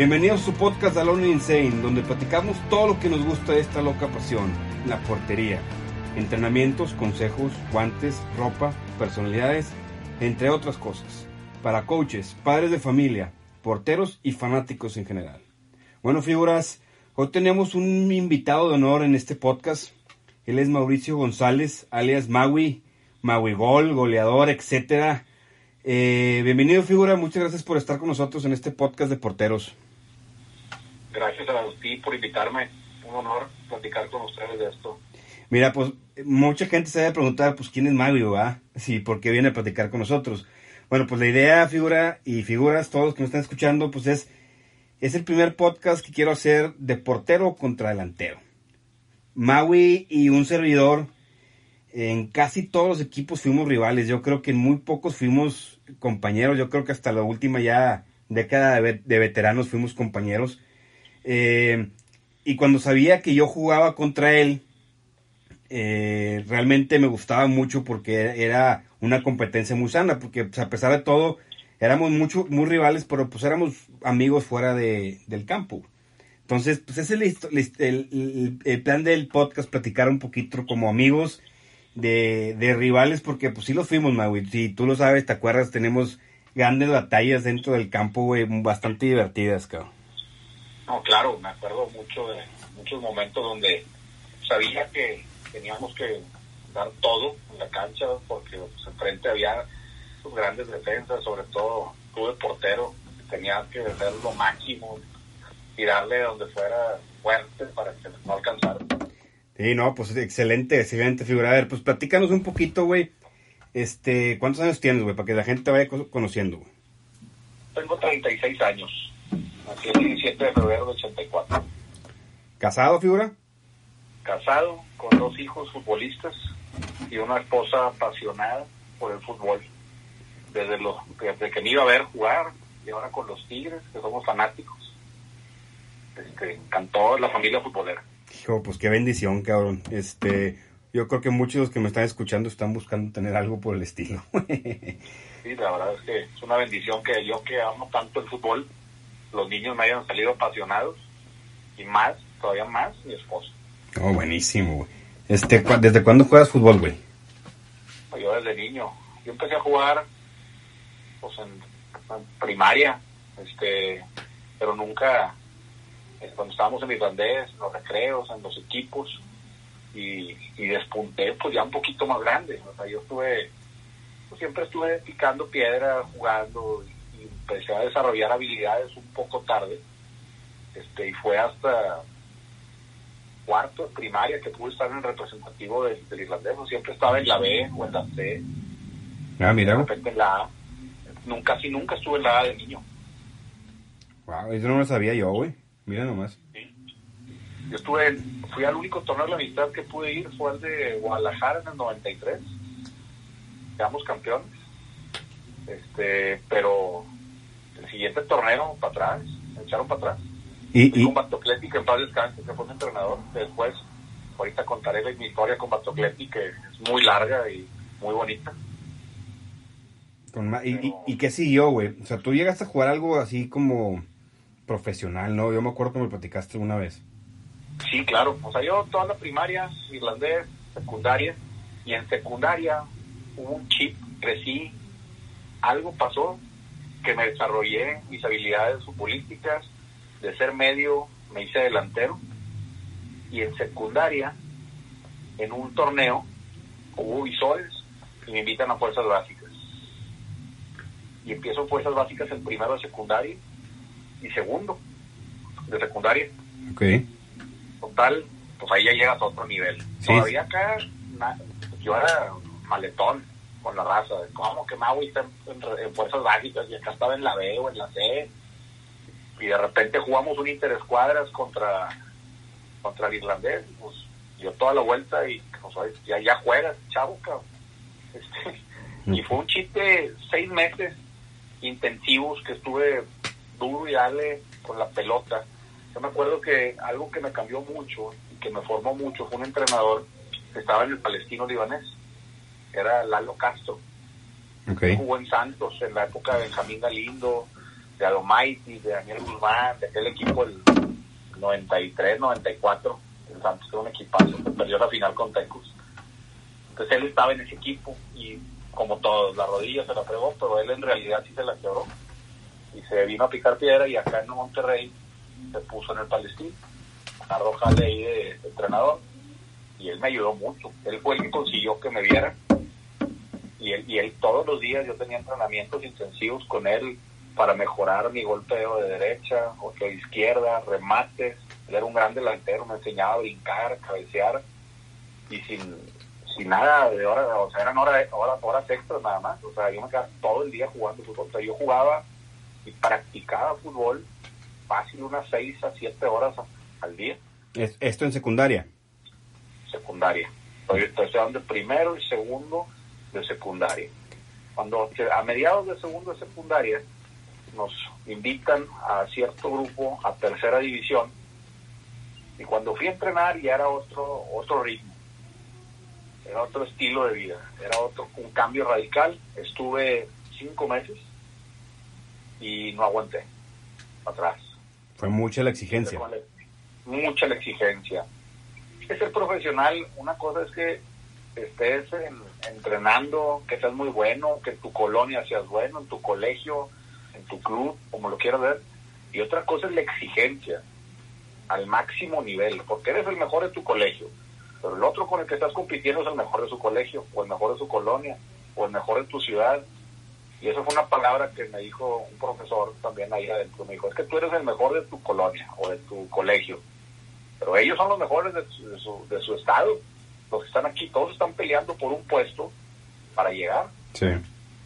Bienvenidos a su podcast Alone Insane, donde platicamos todo lo que nos gusta de esta loca pasión, la portería. Entrenamientos, consejos, guantes, ropa, personalidades, entre otras cosas. Para coaches, padres de familia, porteros y fanáticos en general. Bueno, figuras, hoy tenemos un invitado de honor en este podcast. Él es Mauricio González, alias Maui, Maui Gol, goleador, etcétera. Eh, bienvenido, figura. Muchas gracias por estar con nosotros en este podcast de porteros. Gracias a ti por invitarme. Un honor platicar con ustedes de esto. Mira, pues mucha gente se debe preguntar, pues, ¿quién es Maui, va? Sí, ¿por qué viene a platicar con nosotros? Bueno, pues la idea, figura y figuras, todos los que nos están escuchando, pues es, es el primer podcast que quiero hacer de portero contra delantero. Maui y un servidor en casi todos los equipos fuimos rivales. Yo creo que en muy pocos fuimos compañeros. Yo creo que hasta la última ya década de, veteranos fuimos compañeros. Eh, y cuando sabía que yo jugaba contra él, eh, realmente me gustaba mucho porque era una competencia muy sana. Porque pues, a pesar de todo, éramos mucho, muy rivales, pero pues éramos amigos fuera de, del campo. Entonces, pues ese es el, el plan del podcast, platicar un poquito como amigos de, de rivales, porque pues sí los fuimos, Maui. Si tú lo sabes, te acuerdas, tenemos grandes batallas dentro del campo, bastante divertidas, cabrón. No, claro, me acuerdo mucho de muchos momentos donde sabía que teníamos que dar todo en la cancha, porque pues, enfrente había sus grandes defensas, sobre todo tuve portero, tenía que hacer lo máximo, tirarle donde fuera fuerte para que no alcanzara. Sí, no, pues excelente, excelente figura. A ver, pues platícanos un poquito, güey. Este, ¿cuántos años tienes, güey? Para que la gente te vaya conociendo, güey. Tengo 36 años. Nací el 17 de febrero de 84. ¿Casado, figura? Casado, con dos hijos futbolistas y una esposa apasionada por el fútbol. Desde, los, desde que me iba a ver jugar y ahora con los Tigres, que somos fanáticos. Este, encantó la familia futbolera. Hijo, pues qué bendición, cabrón. Este, yo creo que muchos de los que me están escuchando están buscando tener algo por el estilo. sí, la verdad es que es una bendición que yo que amo tanto el fútbol, los niños me hayan salido apasionados y más, todavía más, mi esposo. Oh, buenísimo, güey. Este, ¿Desde cuándo juegas fútbol, güey? Yo desde niño. Yo empecé a jugar pues, en, primaria, este, pero nunca cuando estábamos en irlandés, en los recreos, en los equipos, y, despunté pues ya un poquito más grande. O sea, yo estuve, pues, siempre estuve picando piedra, jugando, y, empecé a desarrollar habilidades un poco tarde, este, y fue hasta cuarto de primaria que pude estar en el representativo del, irlandés, siempre estaba en la B o en la C. Ah, mira. De repente en la A. Nunca, casi nunca estuve en la A de niño. Wow, eso no lo sabía yo, güey. Mira nomás. Yo estuve, fui al único torneo de la amistad que pude ir, fue el de Guadalajara en el 93. Quedamos campeones. Este, pero el siguiente torneo para atrás, me echaron para atrás. Y, y... con Batocleti, que en paz descanse, que fue mi entrenador. Después, ahorita contaré mi historia con Batocleti, que es muy larga y muy bonita. y, y, qué siguió, güey? O sea, tú llegaste a jugar algo así como profesional, ¿no? Yo me acuerdo que me platicaste una vez. Sí, claro. O sea, yo toda la primaria, irlandés, secundaria, y en secundaria hubo un chip, crecí, algo pasó que me desarrollé mis habilidades futbolísticas, de ser medio me hice delantero, y en secundaria, en un torneo, hubo visores y me invitan a fuerzas básicas. Y empiezo fuerzas básicas el primero de secundaria y segundo de secundaria. Ok. Total, pues ahí ya llegas a otro nivel. Todavía acá yo era maletón con la raza. ¿Cómo que Maui está en, fuerzas básicas y acá estaba en la B o en la C? Y de repente jugamos un interescuadras contra, contra el irlandés. Pues yo toda la vuelta y pues, ya, ya juegas, chavo, cabrón. Este, y fue un chiste seis meses intensivos que estuve duro y dale con la pelota. Yo me acuerdo que algo que me cambió mucho y que me formó mucho fue un entrenador que estaba en el palestino libanés, era Lalo Castro. Okay. Jugó en Santos en la época de Benjamín Galindo, de Alomaitis, de Daniel Guzmán, de aquel equipo el 93-94, el Santos era un equipazo que perdió la final con Tecos. Entonces él estaba en ese equipo y como todos, la rodilla se la fregó, pero él en realidad sí se la quebró. Y se vino a picar piedra y acá en Monterrey se puso en el Palestín, a ahí de, de entrenador. Y él me ayudó mucho. Él fue el que consiguió que me viera. Y él, y él todos los días yo tenía entrenamientos intensivos con él para mejorar mi golpeo de derecha, o de izquierda, remates. Él era un gran delantero, me enseñaba a brincar, cabecear. Y sin, sin nada de horas, o sea, eran horas, horas, horas extras nada más. O sea, yo me quedaba todo el día jugando fútbol. O sea, yo jugaba y practicaba fútbol fácil unas 6 a 7 horas al día. Es- Esto en secundaria. secundaria. Estoy, estoy hablando de primero y segundo de secundaria. Cuando a mediados de segundo de secundaria nos invitan a cierto grupo a tercera división y cuando fui a entrenar ya era otro otro ritmo, era otro estilo de vida, era otro un cambio radical. Estuve cinco meses y no aguanté atrás. Fue mucha la exigencia. Mucha la exigencia. Es ser profesional, una cosa es que estés en- entrenando, que seas muy bueno, que en tu colonia seas bueno, en tu colegio, en tu club, como lo quieras ver. Y otra cosa es la exigencia al máximo nivel, porque eres el mejor de tu colegio, pero el otro con el que estás compitiendo es el mejor de su colegio, o el mejor de su colonia, o el mejor de tu ciudad. Y eso fue una palabra que me dijo un profesor también ahí adentro. Me dijo, es que tú eres el mejor de tu colonia o de tu colegio. Pero ellos son los mejores de su, de su, de su estado. Los que están aquí, todos están peleando por un puesto para llegar. Sí.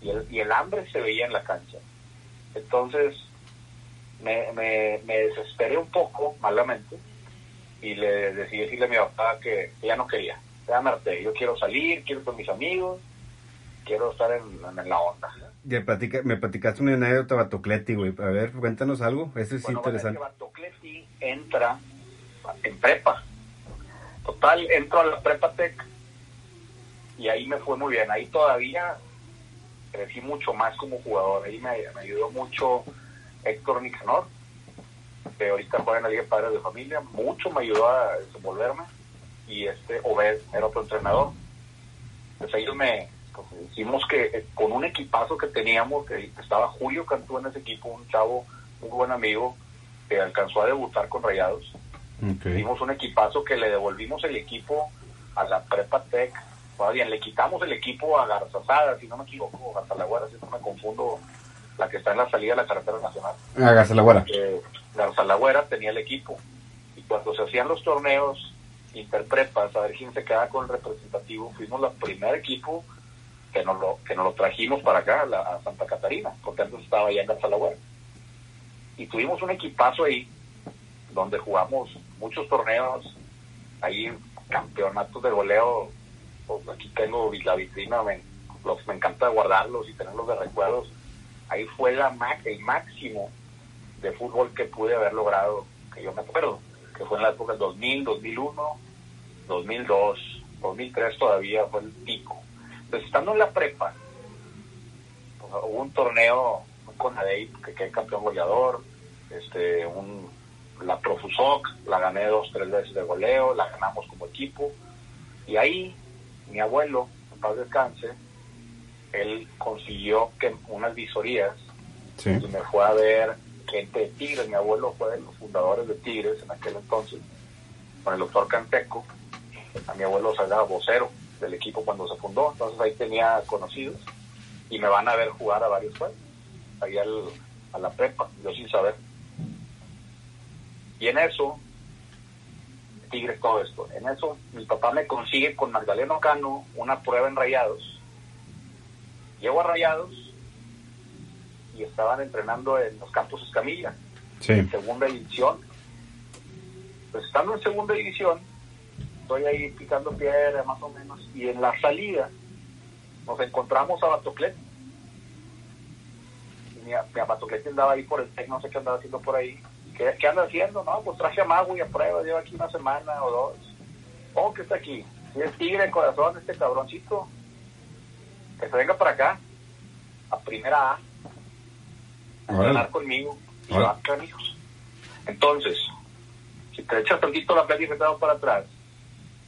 Y el, y el hambre se veía en la cancha. Entonces, me, me, me desesperé un poco, malamente, y le decidí decirle a mi papá que ya no quería. Ya me. Yo quiero salir, quiero ir con mis amigos, quiero estar en, en la onda. Ya platica- me platicaste una anécdota Batocleti, güey. A ver, cuéntanos algo. Eso es Bueno, interesante. Bartocleti entra en prepa. Total, entro a la prepa tech y ahí me fue muy bien. Ahí todavía crecí mucho más como jugador. Ahí me, ayudó mucho Héctor Nicanor, que ahorita juega en la Liga de de Familia. Mucho me ayudó a desenvolverme. Y este Obed era otro entrenador. Pues ellos me pues, hicimos que con un equipazo que teníamos, que estaba Julio Cantú en ese equipo, un chavo, un buen amigo, que alcanzó a debutar con Rayados. Ok. Hicimos un equipazo que le devolvimos el equipo a la Prepa Tech. Bien, le quitamos el equipo a Garzazada, si no me equivoco, o Garzalagüera, si no me confundo, la que está en la salida de la carretera nacional. Eh, Garzalagüera tenía el equipo. Y cuando se hacían los torneos interprepas, a ver quién se queda con el representativo, fuimos el primer equipo que nos lo, que nos lo trajimos para acá, a, la- a Santa Catarina, porque antes estaba allá en Garzalagüera. Y tuvimos un equipazo ahí, donde jugamos muchos torneos, ahí campeonatos de goleo, pues aquí tengo la vitrina, me, los, me encanta guardarlos y tenerlos de recuerdos. Ahí fue el máximo de fútbol que pude haber logrado, que yo me acuerdo, que fue en la época del 2000, 2001, 2002, 2003 todavía fue el pico. Entonces, estando en la prepa, hubo un torneo con Adey, que quedé campeón goleador, este, un, la Profusoc, la gané dos, tres veces de goleo, la ganamos como equipo, y ahí mi abuelo, en paz descanse, él consiguió que unas visorías Sí. y me fue a ver gente de Tigres. Mi abuelo fue de los fundadores de Tigres en aquel entonces, con el doctor Canteco. A mi abuelo se era vocero del equipo cuando se fundó, entonces ahí tenía conocidos y me van a ver jugar a varios juegos, ahí al- a la prepa, yo sin saber. Y en eso, Tigres todo esto, en eso mi papá me consigue con Magdaleno Cano una prueba en Rayados. Llego a Rayados y estaban entrenando en los campos Escamilla, Sí. en segunda división. Pues estando en segunda división, estoy ahí picando piedra más o menos, y en la salida nos encontramos a Batoclet. Mi, mi Batoclet andaba ahí por el TEC, no sé qué andaba haciendo por ahí. ¿Qué, qué anda haciendo? No, pues traje a Mago y a prueba, lleva aquí una semana o dos. Oh, que está aquí. Si es tigre de corazón este cabroncito, que se venga para acá, a primera A. a entrenar conmigo. Y yo, ah, Entonces, si te echas tantito la plática que para atrás,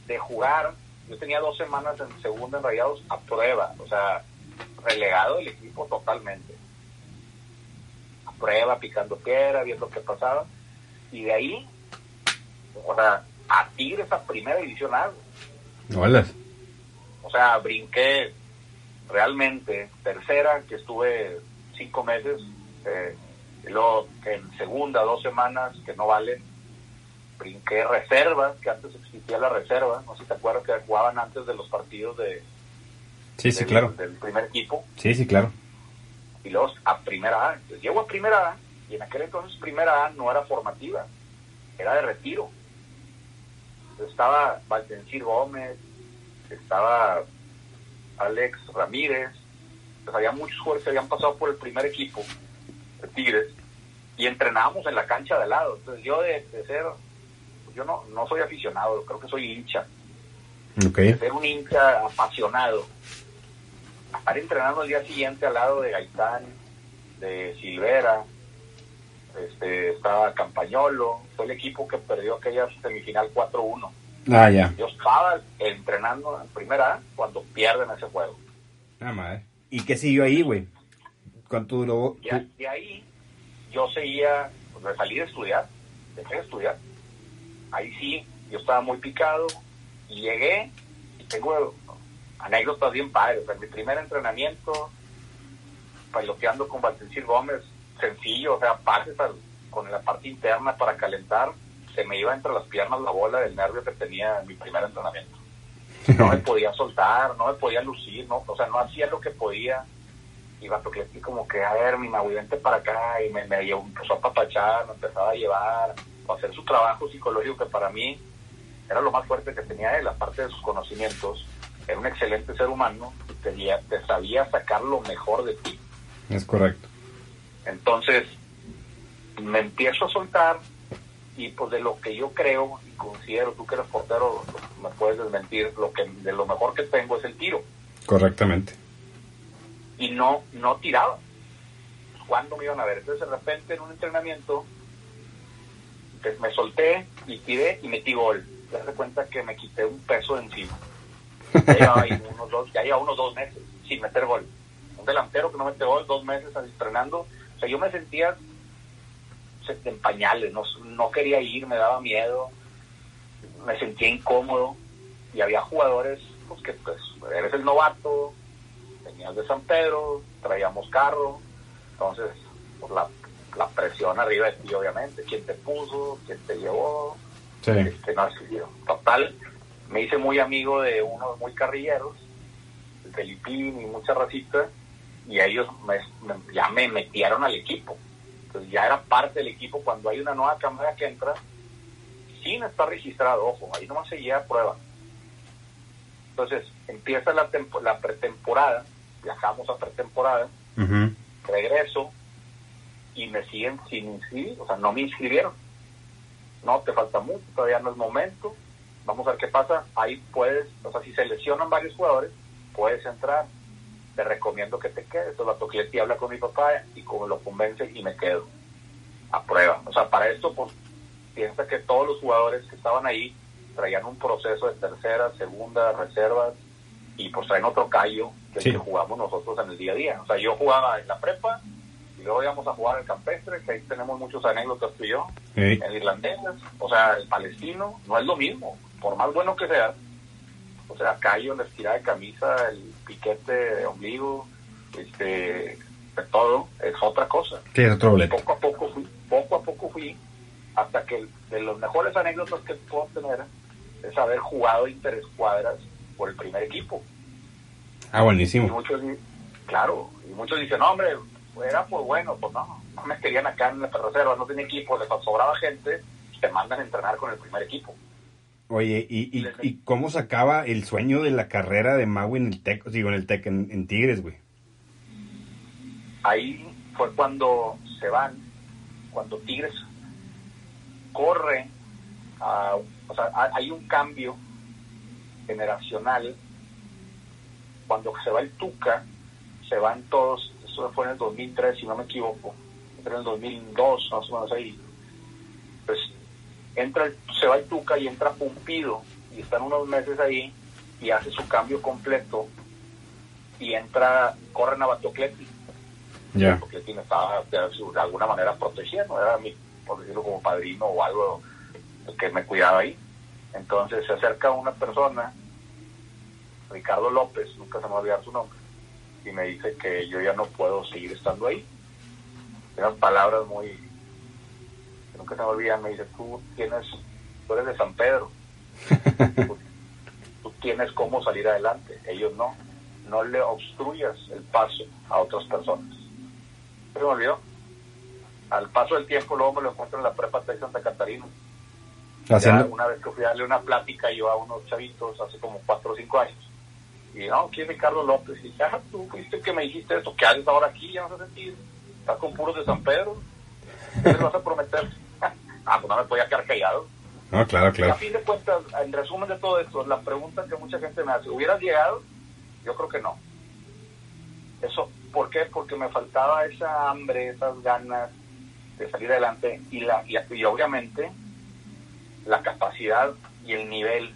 de jugar, yo tenía dos semanas en segunda en Rayados a prueba, o sea, relegado el equipo totalmente. Prueba, picando piedra, viendo qué pasaba. Y de ahí, o sea, a Tigres a primera división algo. O sea, brinqué realmente tercera, que estuve cinco meses, eh, y luego en segunda dos semanas, que no valen, brinqué reservas, que antes existía la reserva, no sé si te acuerdas que jugaban antes de los partidos de... Sí, sí, claro. Del primer equipo. Sí, sí, claro. Y luego a primera A. Entonces llego a primera A y en aquel entonces primera A no era formativa, era de retiro. estaba Valdencir Gómez, estaba Alex Ramírez, pues había muchos jugadores que habían pasado por el primer equipo de Tigres y entrenábamos en la cancha de al lado. Entonces yo de, ser, yo no, no soy aficionado, creo que soy hincha. De ser un hincha apasionado. Estar entrenando el día siguiente al lado de Gaitán, de Silvera, este, estaba Campañolo, fue el equipo que perdió aquella semifinal 4-1. Ah, ya. Yo estaba entrenando en primera cuando pierden ese juego. Ah, madre. ¿Y qué siguió ahí, güey? ¿Cuánto duró? Y, ahí yo seguía, pues salí de estudiar, dejé de estudiar. Ahí sí, yo estaba muy picado y llegué y tengo anécdotas bien padres. O mi primer entrenamiento, piloteando con Valtencir Gómez, sencillo, o sea, pases con la parte interna para calentar se me iba entre las piernas la bola del nervio que tenía en mi primer entrenamiento. No me podía soltar, no me podía lucir, no, o sea, no hacía lo que podía. Iba a así como que, a ver, mi vente para acá, y me, me empezó a papachar, me empezaba a llevar, a hacer su trabajo psicológico, que para mí era lo más fuerte que tenía él, aparte de sus conocimientos. Era un excelente ser humano, te, te sabía sacar lo mejor de ti. Es correcto. Entonces, me empiezo a soltar, y pues de lo que yo creo y considero, tú que eres portero, me puedes desmentir, lo que de lo mejor que tengo es el tiro. Correctamente. Y no, no tiraba. ¿Cuándo me iban a ver? Entonces de repente en un entrenamiento pues, me solté y tiré y metí gol. Te das cuenta que me quité un peso de encima. Ya llevaba unos dos, ya llevaba unos dos meses sin meter gol. Un delantero que no mete gol, dos meses entrenando. O sea, yo me sentía en pañales, no, no quería ir, me daba miedo, me sentía incómodo. Y había jugadores pues que pues eres el novato, venías de San Pedro, traíamos carro, entonces por la, la presión arriba de ti obviamente, quién te puso, quién te llevó, este, no Total, me hice muy amigo de unos muy carrilleros, el Felipín y mucha racita, y ellos ya me metieron al equipo pues ya era parte del equipo cuando hay una nueva cámara que entra sin estar registrado, ojo, ahí nomás seguía prueba. Entonces empieza la, la pretemporada, viajamos a pretemporada, regreso y me siguen sin inscribir, o sea, no me inscribieron. No, te falta mucho, todavía no es momento, vamos a ver qué pasa. Ahí puedes, o sea, si seleccionan varios jugadores, puedes entrar te recomiendo que te quedes. Entonces la Tocletti habla con mi papá y como lo convence y me quedo a prueba. O sea, para esto, pues piensa que todos los jugadores que estaban ahí traían un proceso de tercera, segunda, reservas y pues traen otro callo que, que jugamos nosotros en el día a día. O sea, yo jugaba en la prepa y luego íbamos a jugar el campestre, que ahí tenemos muchos anécdotas tú y yo, el irlandés, o sea, el palestino, no es lo mismo, por más bueno que sea, o sea, callo, la estirada de camisa, el piquete de ombligo, este, de todo, es otra cosa. Sí, es otro Poco a poco fui, poco a poco fui, hasta que de los mejores anécdotas que puedo tener es haber jugado interescuadras por el primer equipo. Ah, buenísimo. Y muchos, claro, y muchos dicen, no, hombre, era pues bueno, pues no, no me querían acá en la reserva, no tenía equipo, les sobraba gente, te mandan a entrenar con el primer equipo. Oye, ¿y, y, y cómo sacaba el sueño de la carrera de Maui en el Tec, digo, en el Tec, en, Tigres, güey? Ahí fue cuando se van, cuando Tigres corre, o sea, hay un cambio generacional. Cuando se va el Tuca, se van todos, eso fue en el 2003, si no me equivoco, en el 2002, más o menos ahí. Pues entra, se va el Tuca y entra Pumpido y están unos meses ahí y hace su cambio completo y entra, corren a Batocleti. Ya. Batocleti me estaba de, de alguna manera protegiendo, era mi, por decirlo como padrino o algo el que me cuidaba ahí. Entonces se acerca una persona, Ricardo López, nunca se me va a olvidar su nombre, y me dice que yo ya no puedo seguir estando ahí. Eran palabras muy, nunca se me olvidan, me dice, tú tienes, tú eres de San Pedro, tú, tú tienes cómo salir adelante, ellos no, no le obstruyas el paso a otras personas. Se me olvidó. Al paso del tiempo luego me lo encuentro en la prepa de Santa Catarina. Ya una vez que fui a darle una plática yo a unos chavitos hace como cuatro o cinco años. Y no, ¿quién es Ricardo López? Y dije, ah, tú fuiste que me dijiste esto, ¿qué haces ahora aquí? Ya no sé sentir. Estás con puros de San Pedro. ¿Qué les vas a prometer? Ah, pues no me podía quedar callado. no, claro, Y a claro. fin de cuentas, en resumen de todo esto, la pregunta que mucha gente me hace, ¿hubieras llegado? Yo creo que no. Eso, ¿por qué? Porque me faltaba esa hambre, esas ganas de salir adelante y, la, y, y obviamente la capacidad y el nivel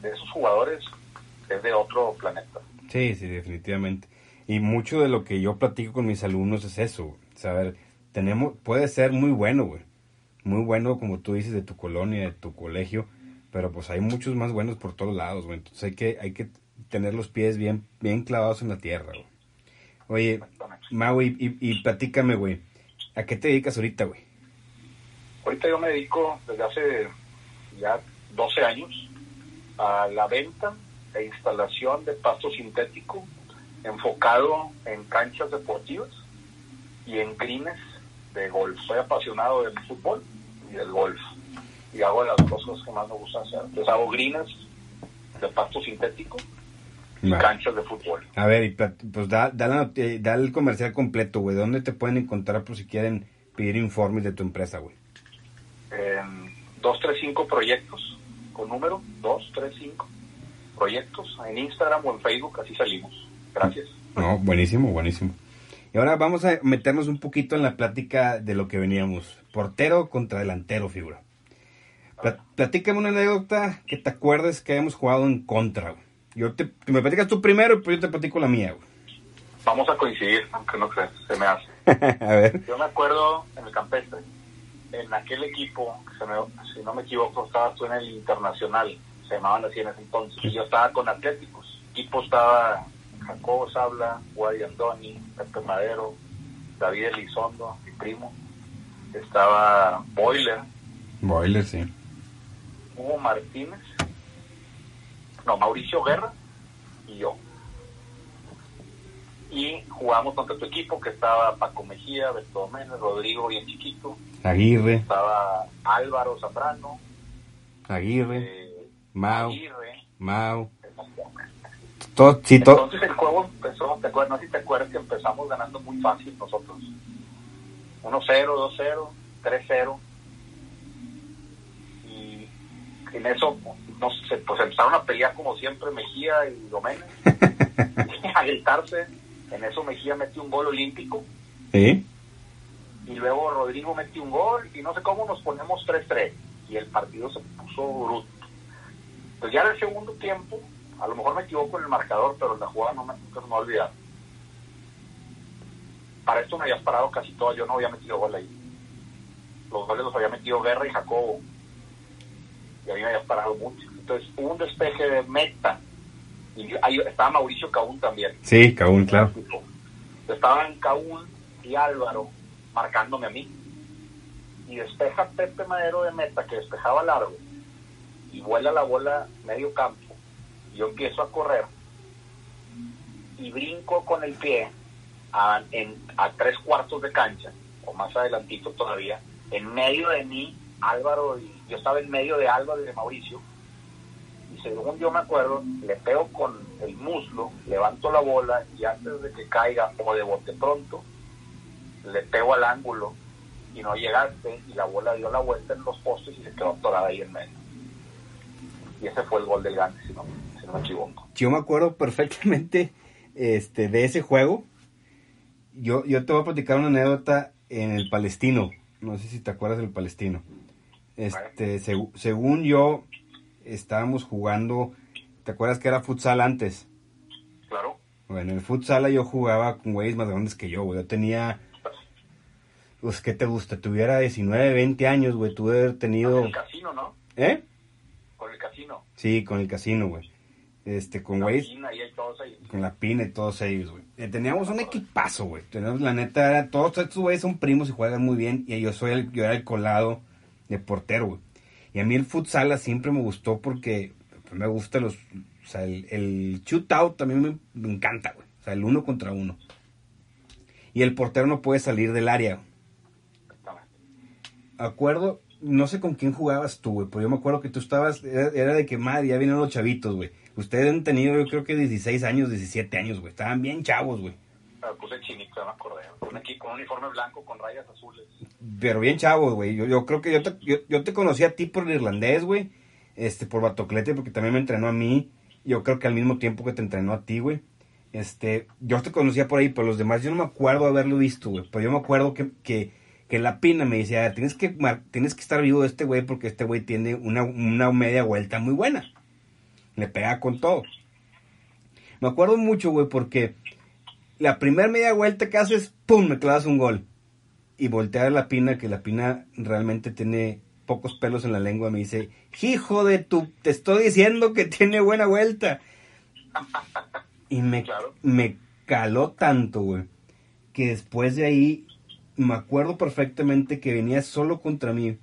de esos jugadores es de otro planeta. Sí, sí, definitivamente. Y mucho de lo que yo platico con mis alumnos es eso, saber, tenemos, puede ser muy bueno, güey. Muy bueno, como tú dices, de tu colonia, de tu colegio, pero pues hay muchos más buenos por todos lados, güey. Entonces hay que, hay que tener los pies bien, bien clavados en la tierra, güey. Oye, Mau, y, y, platícame, güey. ¿A qué te dedicas ahorita, güey? Ahorita yo me dedico desde hace ya 12 años a la venta e instalación de pasto sintético enfocado en canchas deportivas y en greens de golf. Soy apasionado del fútbol y del golf y hago las dos cosas que más me gustan hacer. Entonces hago greens de pasto sintético y canchas de fútbol. A ver, y pues da, da, la not- eh, da el comercial completo, güey. ¿Dónde te pueden encontrar por si quieren pedir informes de tu empresa, güey? En 235 proyectos, con número 235 proyectos en Instagram o en Facebook, así salimos. Gracias. No, buenísimo, buenísimo. Y ahora vamos a meternos un poquito en la plática de lo que veníamos. Portero contra delantero, figura. Pla- platícame una anécdota que te acuerdes que hayamos jugado en contra, güey. Yo te, me platicas tú primero y pues yo te platico la mía, güey. Vamos a coincidir, aunque no creas, se me hace. a ver. Yo me acuerdo en el campestre, en aquel equipo, que se me- si no me equivoco, estabas tú en el internacional, se llamaban así en ese entonces. Y yo estaba con Atléticos. El equipo estaba Jacobo Sabla, Guadi Andoni, Pepe Madero, David Elizondo, mi primo. Estaba Boiler, Boiler, sí. Hugo Martínez, no, Mauricio Guerra y yo. Y jugamos contra tu equipo que estaba Paco Mejía, Beto Méndez, Rodrigo bien chiquito, Aguirre, estaba Álvaro Zambrano, Aguirre, eh, Mau, Aguirre. Mau. Todo, sí, todo. Entonces el juego empezó, ¿te acuerdas? No sé si te acuerdas que empezamos ganando muy fácil nosotros. 1-0, 2-0, 3-0. Y en eso no sé, pues empezaron a pelear como siempre Mejía y Doménez. a gritarse. En eso Mejía metió un gol olímpico. ¿Sí? Y luego Rodrigo metió un gol. Y no sé cómo nos ponemos 3-3. Y el partido se puso bruto. Pues ya en el segundo tiempo, a lo mejor me equivoco en el marcador, pero la jugada no me, nunca se me va a olvidar. Para esto me habías parado casi todo, yo no había metido gol ahí. Los goles los había metido Guerra y Jacobo. Y a mí me habías parado mucho. Entonces hubo un despeje de meta. Y yo- ahí estaba Mauricio Caún también. Sí, Caún, claro. Estaban Caún y Álvaro marcándome a mí. Y despeja Pepe Madero de meta, que despejaba largo. Y vuela la bola medio campo. Yo empiezo a correr. Y brinco con el pie a, en, a tres cuartos de cancha, o más adelantito todavía. En medio de mí, Álvaro, y yo estaba en medio de Álvaro y de Mauricio. Y según yo me acuerdo, le pego con el muslo, levanto la bola y antes de que caiga o de bote pronto, le pego al ángulo y no llegaste y la bola dio la vuelta en los postes y se quedó atorada ahí en medio. Y ese fue el gol del Gante, si no, si no me equivoco. Yo me acuerdo perfectamente este, de ese juego. Yo, yo te voy a platicar una anécdota. en el Palestino. No sé si te acuerdas del Palestino. Este, según yo, estábamos jugando. ¿Te acuerdas que era futsal antes? Claro. Bueno, en el futsal yo jugaba con güeyes más grandes que yo, güey. Yo tenía. Pues, ¿qué te gusta? Tuviera 19, 20 años, güey. Tuve haber tenido. Con el casino, ¿no? ¿Eh? Con el casino. Sí, con el casino, güey. Este, con güeyes. Con la pina y todos ellos, güey. Eh, teníamos un equipazo, güey. Teníamos, la neta, era, todos estos güeyes son primos y juegan muy bien. Y yo soy el, yo era el colado de portero, güey. Y a mí el futsal siempre me gustó porque pues, me gusta los. O sea, el, el shootout también me, encanta, güey. O sea, el uno contra uno. Y el portero no puede salir del área. Acuerdo, no sé con quién jugabas tú, güey, pero yo me acuerdo que tú estabas, era, de que, madre, ya vienen los chavitos, güey. Ustedes han tenido, yo creo que 16 años, 17 años, güey. Estaban bien chavos, güey. Puse chinito, me acordé. Con, aquí, con un uniforme blanco con rayas azules. Pero bien chavos, güey. Yo, yo creo que yo te, yo, te conocí a ti por el irlandés, güey. Este, por Batoclete, porque también me entrenó a mí. Yo creo que al mismo tiempo que te entrenó a ti, güey. Este, yo te conocía por ahí, pero los demás yo no me acuerdo haberlo visto, güey. Pero yo me acuerdo que, que, que la pina me decía, tienes que, tienes que estar vivo de este güey porque este güey tiene una, una media vuelta muy buena. Le pega con todo. Me acuerdo mucho, güey, porque la primera media vuelta que haces, ¡pum! me clavas un gol. Y voltea a la pina, que la pina realmente tiene pocos pelos en la lengua, me dice, hijo de tu, te estoy diciendo que tiene buena vuelta. Y me, me caló tanto, güey, que después de ahí me acuerdo perfectamente que venía solo contra mí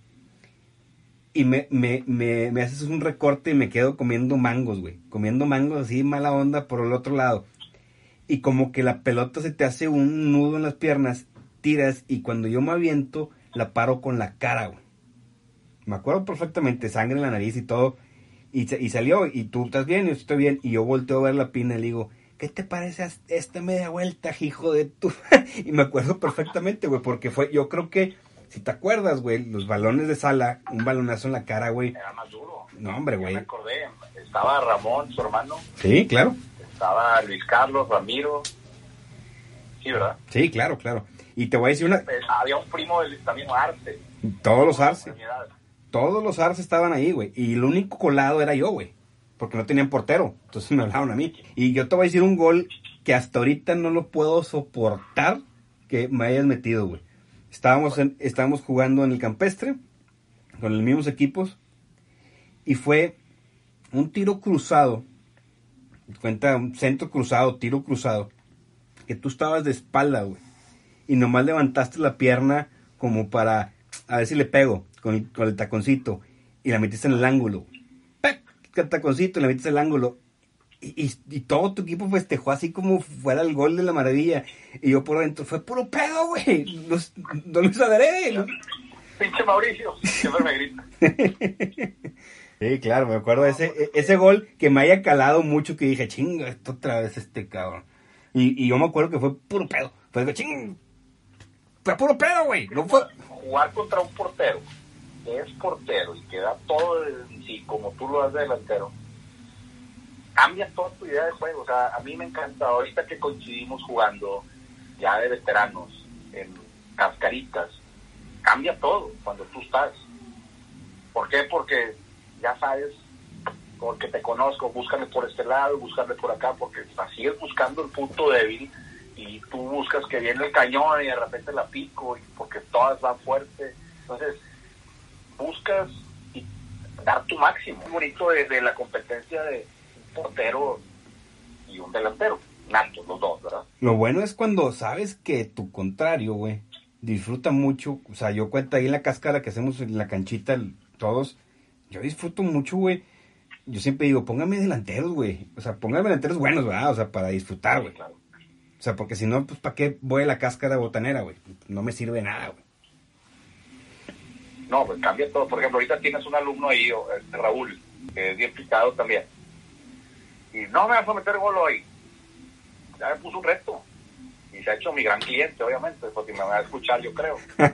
y me, me, me, me, haces un recorte y me quedo comiendo mangos, güey. Comiendo mangos así, mala onda por el otro lado. Y como que la pelota se te hace un nudo en las piernas, tiras y cuando yo me aviento, la paro con la cara, güey. Me acuerdo perfectamente, sangre en la nariz y todo. Y, y salió, y tú estás bien, yo estoy bien. Y yo volteo a ver la pina y le digo, ¿qué te parece esta media vuelta, hijo de tu? y me acuerdo perfectamente, güey, porque fue, yo creo que si te acuerdas, güey, los balones de sala, un balonazo en la cara, güey. Era más duro. No, hombre, güey. me acordé. Estaba Ramón, su hermano. Sí, claro. Estaba Luis Carlos, Ramiro. Sí, ¿verdad? Sí, claro, claro. Y te voy a decir una... Pues, había un primo del también Arce. Todos los Arce. Todos los Arce estaban ahí, güey. Y el único colado era yo, güey. Porque no tenían portero. Entonces me hablaron a mí. Y yo te voy a decir un gol que hasta ahorita no lo puedo soportar que me hayas metido, güey. Estábamos, estábamos jugando en el campestre con los mismos equipos y fue un tiro cruzado, cuenta un centro cruzado, tiro cruzado, que tú estabas de espalda, güey, y nomás levantaste la pierna como para a ver si le pego con el, con el taconcito y la metiste en el ángulo. ¡Pac! El taconcito, y la metiste en el ángulo y, y, todo tu equipo festejó así como fuera el gol de la maravilla. Y yo por dentro, fue puro pedo, güey. No lo sabré. Pinche Mauricio, siempre me grita. sí, claro, me acuerdo de ese, e, ese gol que me haya calado mucho que dije, chinga, esto otra vez este cabrón. Y, y yo me acuerdo que fue puro pedo. Fue ching. Fue puro pedo, güey. No fue... Jugar contra un portero que es portero y que da todo en sí, como tú lo haces delantero cambia toda tu idea de juego. O sea, a mí me encanta, ahorita que coincidimos jugando ya de veteranos en cascaritas, cambia todo cuando tú estás. ¿Por qué? Porque ya sabes, porque te conozco, búscame por este lado, búscame por acá, porque sigues buscando el punto débil y tú buscas que viene el cañón y de repente la pico, y porque todas van fuerte. Entonces, buscas dar tu máximo. Es bonito de la competencia de portero y un delantero. Natos, los dos, ¿verdad? Lo bueno es cuando sabes que tu contrario, güey, disfruta mucho. O sea, yo cuento ahí en la cáscara que hacemos en la canchita todos. Yo disfruto mucho, güey. Yo siempre digo, póngame delanteros, güey. O sea, póngame delanteros buenos, ¿verdad? O sea, para disfrutar, güey. O sea, porque si no, pues, ¿para qué voy a la cáscara botanera, güey? No me sirve nada, güey. No, pues cambia todo. Por ejemplo, ahorita tienes un alumno ahí, este Raúl, que es bien picado también y no me vas a meter gol hoy. Ya me puso un reto. Y se ha hecho mi gran cliente, obviamente, porque me va a escuchar, yo creo.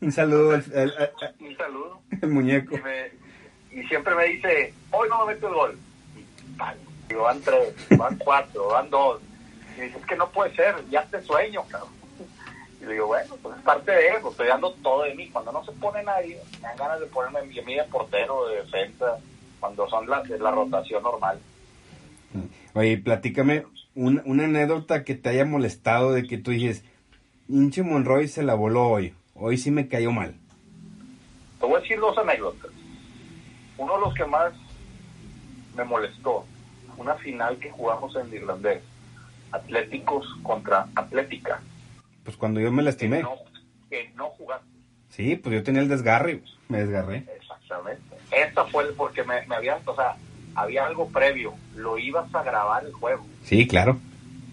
un saludo. un saludo. El muñeco. Y, siempre me dice, hoy no me meto el gol. Y van tres, van cuatro, van dos. Y dice, es que no puede ser, ya te sueño, cabrón. Y le digo, bueno, pues es parte de eso, estoy dando todo de mí. Cuando no se pone nadie, me dan ganas de ponerme mí de portero, de defensa, cuando son las de la rotación normal. Oye, platícame una, una anécdota que te haya molestado de que tú dices, hinche Monroy se la voló hoy, hoy sí me cayó mal. Te voy a decir dos anécdotas. Uno de los que más me molestó, una final que jugamos en irlandés, Atléticos contra Atlética. Pues cuando yo me lastimé. Que no, que no jugaste. Sí, pues yo tenía el desgarre, me desgarré. Exactamente. Esta fue porque me, me habían, o sea, había algo previo, lo ibas a grabar el juego. Sí, claro.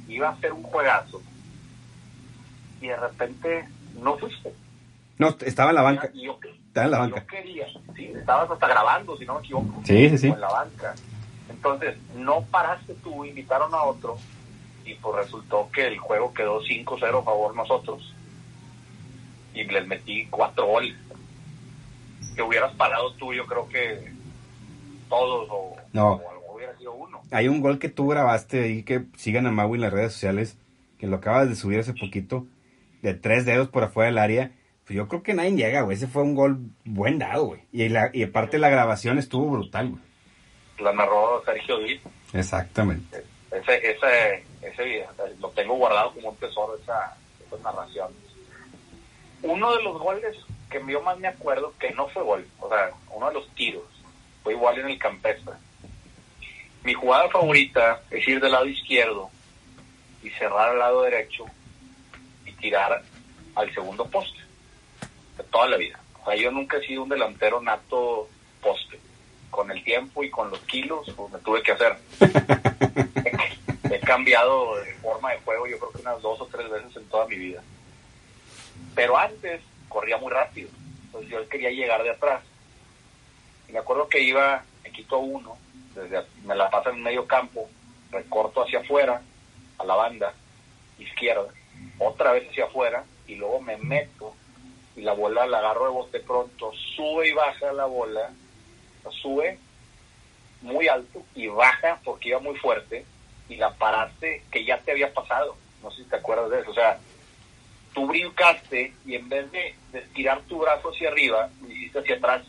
Iba a ser un juegazo. Y de repente no fuiste. No, estaba en la banca. yo, estaba en la banca. Yo quería, sí, estabas hasta grabando, si no me equivoco. Sí, sí, sí. En la banca. Entonces, no paraste tú, invitaron a otro, y pues resultó que el juego quedó 5-0 a favor nosotros. Y les metí cuatro goles. Que hubieras parado tú, yo creo que todos o, no. hubiera sido uno. Hay un gol que tú grabaste ahí que sigan a Maui en las redes sociales, que lo acabas de subir hace poquito, de tres dedos por afuera del área. Pues yo creo que nadie llega, güey. Ese fue un gol buen dado, güey. Y, la, y aparte la grabación estuvo brutal, güey. La narró Sergio Díaz. Exactamente. Ese, ese, ese lo tengo guardado como un tesoro, esa, esas narraciones. Uno de los goles que yo más me acuerdo, que no fue gol, o sea, uno de los tiros, fue igual en el campestre. Mi jugada favorita es ir del lado izquierdo y cerrar al lado derecho y tirar al segundo poste de toda la vida. O sea, yo nunca he sido un delantero nato poste. Con el tiempo y con los kilos, pues me tuve que hacer. he cambiado de forma de juego yo creo que unas dos o tres veces en toda mi vida. Pero antes corría muy rápido. Entonces yo quería llegar de atrás me acuerdo que iba, me quito uno, desde, me la paso en medio campo, recorto hacia afuera, a la banda izquierda, otra vez hacia afuera, y luego me meto y la bola la agarro de bote pronto, sube y baja la bola, sube muy alto y baja porque iba muy fuerte y la paraste que ya te había pasado. No sé si te acuerdas de eso. O sea, tú brincaste y en vez de, de tirar tu brazo hacia arriba, lo hiciste hacia atrás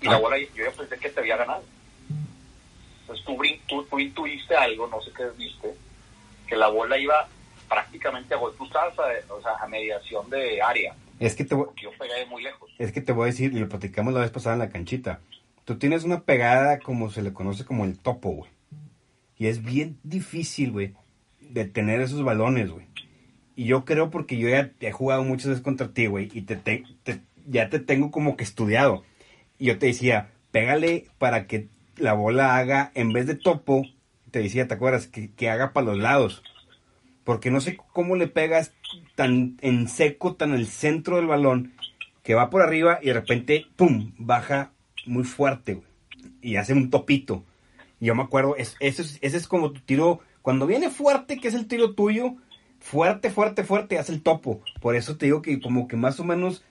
y la ah. bola, yo ya pensé que te había ganado. Entonces tú, tú, intuiste algo, no sé qué viste, que la bola iba prácticamente a gol. Tú estabas a, o sea, a mediación de área. Es que te voy, yo pegué muy lejos. Es que te voy a decir, y lo platicamos la vez pasada en la canchita. Tú tienes una pegada como se le conoce como el topo, güey. Y es bien difícil, güey, de tener esos balones, güey. Y yo creo porque yo ya he jugado muchas veces contra ti, güey, y te, te, ya te tengo como que estudiado. Y yo te decía, pégale para que la bola haga, en vez de topo, te decía, ¿te acuerdas? Que, que haga para los lados. Porque no sé cómo le pegas tan en seco, tan el centro del balón, que va por arriba y de repente, ¡pum!, baja muy fuerte, güey. Y hace un topito. Y yo me acuerdo, es, ese, es, ese es como tu tiro, cuando viene fuerte, que es el tiro tuyo, fuerte, fuerte, fuerte, hace el topo. Por eso te digo que como que más o menos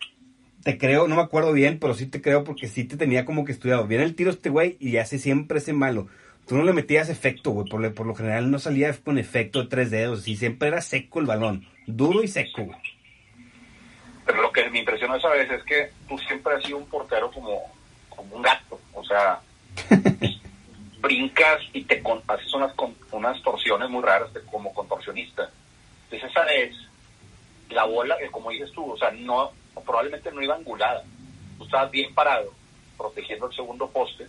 te creo, no me acuerdo bien, pero sí te creo porque sí te tenía como que estudiado. Viene el tiro este güey y hace siempre ese malo. Tú no le metías efecto, güey, por, por, lo general no salía con efecto de tres dedos y siempre era seco el balón, duro y seco, güey. Pero lo que me impresionó esa vez es que tú siempre has sido un portero como, como un gato, o sea, brincas y te haces unas, unas torsiones muy raras como contorsionista. Entonces esa vez, la bola, eh, como dices tú, o sea, no probablemente no iba angulada. Tú estabas bien parado, protegiendo el segundo poste,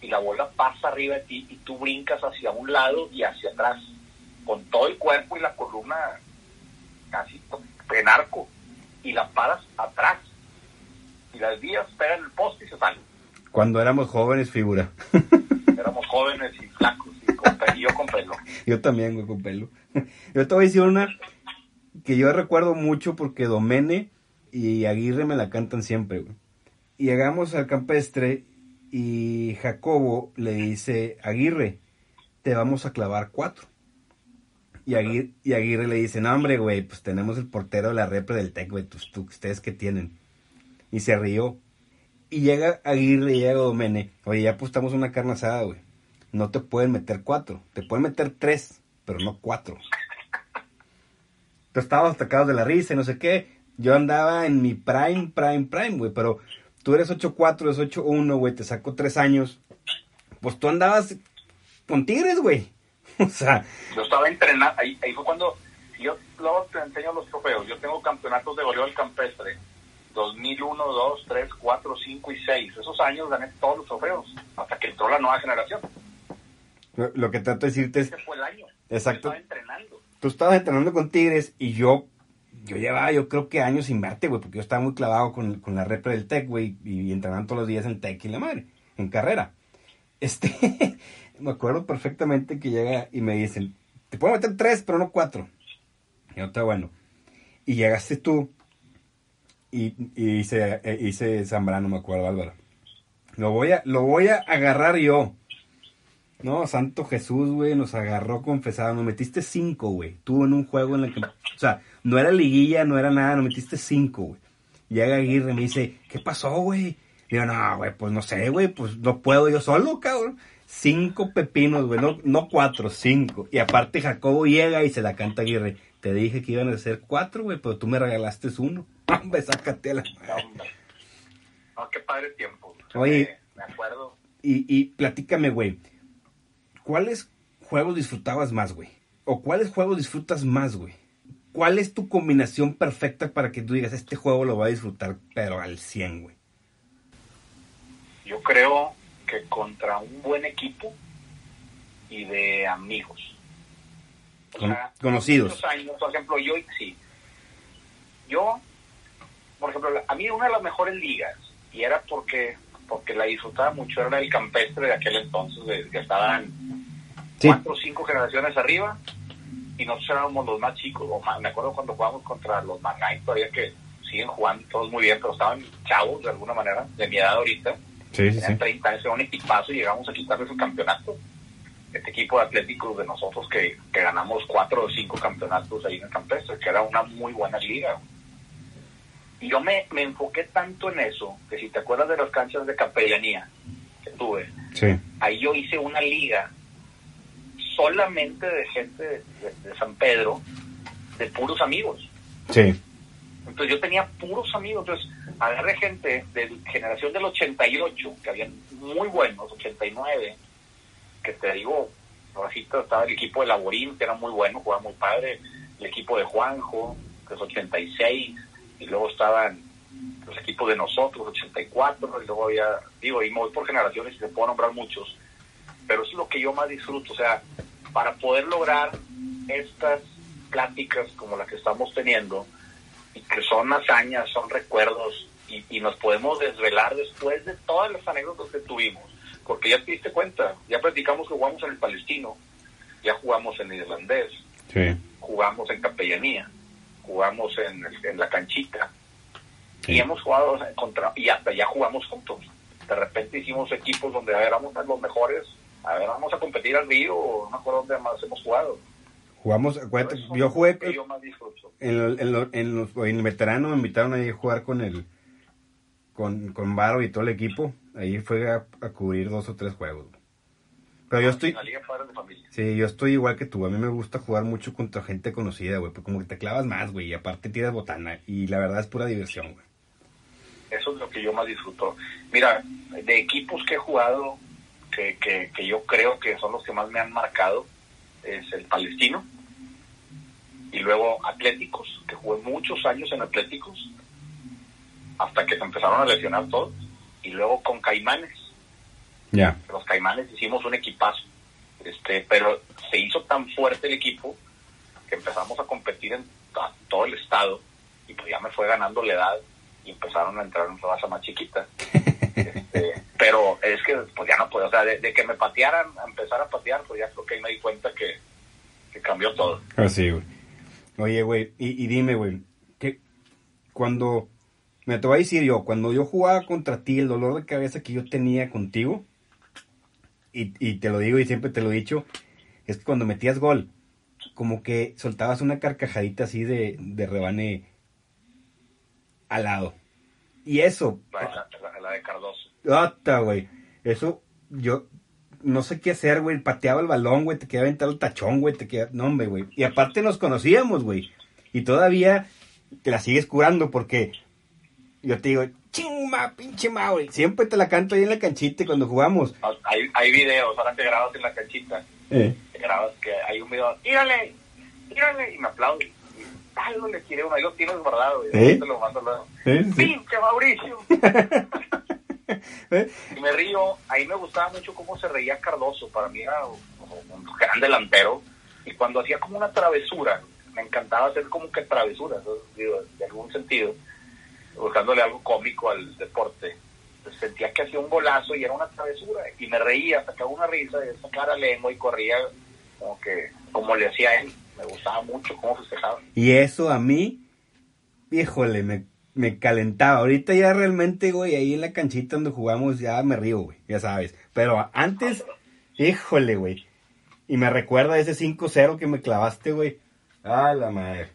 y la bola pasa arriba de ti y tú brincas hacia un lado y hacia atrás, con todo el cuerpo y la columna casi en arco, y la paras atrás. Y las vías pegan el poste y se salen. Cuando éramos jóvenes, figura. éramos jóvenes y flacos, y, yo con pelo. Yo también, güey, con pelo. Yo te voy a decir una que yo recuerdo mucho porque Domene y Aguirre me la cantan siempre. Y llegamos al campestre y Jacobo le dice, Aguirre, te vamos a clavar cuatro. Y Aguirre, le dice, no hombre, güey, pues tenemos el portero de la repre del TEC, güey, pues, ustedes que tienen. Y se rió. Y llega Aguirre y llega Domene, oye, ya apostamos una carne asada, güey. No te pueden meter cuatro, te pueden meter tres, pero no cuatro. tú estabas atacados de la risa y no sé qué. Yo andaba en mi prime, prime, prime, güey, pero tú eres 8-4, eres 8-1, güey, te saco tres años. Pues tú andabas con Tigres, güey. O sea. Yo estaba entrenando, ahí, ahí fue cuando, yo luego te enseño los trofeos. Yo tengo campeonatos de voleibol campestre. 2001, 2, 3, 4, 5 y 6. Esos años gané todos los trofeos, hasta que entró la nueva generación. Lo, lo que trato de decirte es... Ese fue el año. Exacto. Yo estaba entrenando. Tú estabas entrenando con Tigres y yo, yo llevaba, yo creo que años sin verte, güey, porque yo estaba muy clavado con, con la repre del TEC, güey, y, entrenando todos los días en TEC y la madre, en carrera. Este, me acuerdo perfectamente que llega y me dicen, te puedo meter tres, pero no cuatro. Y yo, está bueno. Y llegaste tú y, y hice, eh, hice Zambrano, me acuerdo, Álvaro. Lo voy a, lo voy a agarrar yo. No, Santo Jesús, güey, nos agarró confesado. Nos metiste cinco, güey. Tú en un juego en el que. O sea, no era liguilla, no era nada, nos metiste cinco, güey. Llega Aguirre y me dice, ¿qué pasó, güey? Digo, no, güey, pues no sé, güey, pues no puedo yo solo, cabrón. Cinco pepinos, güey, no, no cuatro, cinco. Y aparte Jacobo llega y se la canta Aguirre. Te dije que iban a ser cuatro, güey, pero tú me regalaste uno. Hombre, sácate a la madre. No, qué padre tiempo. Oye, me, me acuerdo. Y, y platícame, güey. ¿Cuáles juegos disfrutabas más, güey? ¿O cuáles juegos disfrutas más, güey? ¿Cuál es tu combinación perfecta para que tú digas, este juego lo voy a disfrutar, pero al 100, güey? Yo creo que contra un buen equipo y de amigos. O Con- sea, conocidos. años, por ejemplo, yo sí. Yo, por ejemplo, a mí una de las mejores ligas, y era porque porque la disfrutaba mucho, era el campestre de aquel entonces, de, que estaban Sí. cuatro o cinco generaciones arriba, y nosotros éramos los más chicos. O más, me acuerdo cuando jugábamos contra los Manay, todavía que siguen jugando todos muy bien, pero estaban chavos de alguna manera, de mi edad ahorita. Sí, sí, Tenían 30 años, era un equipazo y llegamos a quitarles el campeonato. Este equipo de atléticos de nosotros que, que ganamos cuatro o cinco campeonatos ahí en el campestre, que era una muy buena liga. Y yo me, me enfoqué tanto en eso, que si te acuerdas de las canchas de capellanía que tuve, Sí. ahí yo hice una liga solamente de gente de, de- de San Pedro, de puros amigos. Sí. Entonces yo tenía puros amigos, entonces agarré gente de generación del 88, que habían muy buenos, 89, que te digo, ahorita estaba el equipo de Laborín, que era muy bueno, jugaba muy padre, el equipo de Juanjo, que es 86, y luego estaban los equipos de nosotros, 84, y luego había, digo, y me voy por generaciones y te puedo nombrar muchos, pero eso es lo que yo más disfruto, o sea, para poder lograr estas pláticas como la que estamos teniendo, y que son hazañas, son recuerdos, y, y nos podemos desvelar después de todas las anécdotas que tuvimos, porque ya te diste cuenta, ya platicamos que jugamos en el palestino, ya jugamos en el irlandés, Sí. jugamos en capellanía, jugamos en, el- en la canchita, Sí. y hemos jugado contra, y hasta ya jugamos juntos. De repente hicimos equipos donde, a ver, vamos a los mejores, a ver, vamos a competir al río, o no me acuerdo dónde más hemos jugado. Jugamos, acuérdate, yo jugué yo más en, lo- en, lo- en los, en el veterano, me invitaron a jugar con el, con, con Varo y todo el equipo. Ahí fue a, a cubrir dos o tres juegos. Pero yo estoy, En la Liga Padres de Familia. sí, yo estoy igual que tú. A mí me gusta jugar mucho contra gente conocida, güey. Porque como que te clavas más, güey. Y aparte tiras botana. Y la verdad es pura diversión, güey. Eso es lo que yo más disfruto. Mira, de equipos que he jugado, que, que, que yo creo que son los que más me han marcado, es el Palestino. Y luego Atléticos, que jugué muchos años en Atléticos, hasta que se empezaron a lesionar todos. Y luego con Caimanes. Ya. Los Caimanes hicimos un equipazo. Este, pero se hizo tan fuerte el equipo que empezamos a competir en to- todo el estado y pues ya me fue ganando la edad y empezaron a entrar en raza más chiquita. Este, pero es que pues ya no puedo, o sea, de, de que me patearan, a empezar a patear, pues ya creo que ahí me di cuenta que, que cambió todo. Así, güey. Oye, güey, y, y dime, güey, que cuando, me te voy a decir yo, cuando yo jugaba contra ti, el dolor de cabeza que yo tenía contigo, y, y te lo digo y siempre te lo he dicho, es que cuando metías gol, como que soltabas una carcajadita así de, de rebane al lado. Y eso, La, la- la- la de Cardoso. ¡Ata, güey! Eso, yo no sé qué hacer, güey. Pateaba el balón, güey. Te quedaba aventado el tachón, güey. Te quedaba... No, hombre, güey. Y aparte nos conocíamos, güey. Y todavía te la sigues curando porque yo te digo, chingma, pinche Mauri. Siempre te la canto ahí en la canchita cuando jugamos. Hay, hay videos, ahora te grabas en la canchita. Eh. Te grabas que hay un video, tírale, tírale, y me aplauden. Algo le quiere uno, ahí lo tienes guardado. Y ¿Eh? te lo mando luego. ¿Eh? ¡Pinche Mauricio! ¿Eh? Y me río, ahí me gustaba mucho cómo se reía Cardoso. Para mí era un gran delantero. Y cuando hacía como una travesura, me encantaba hacer como que travesuras, digo, de algún sentido, buscándole algo cómico al deporte. Pues sentía que hacía un golazo y era una travesura y me reía, sacaba una risa y sacara lengua y corría como que como le hacía él. Me gustaba mucho cómo festejaba. Y eso a mí, híjole, me, me calentaba. Ahorita ya realmente, güey, ahí en la canchita donde jugamos ya me río, güey, ya sabes. Pero antes, híjole, güey. Y me recuerda ese 5-0 que me clavaste, güey. Ah, la madre.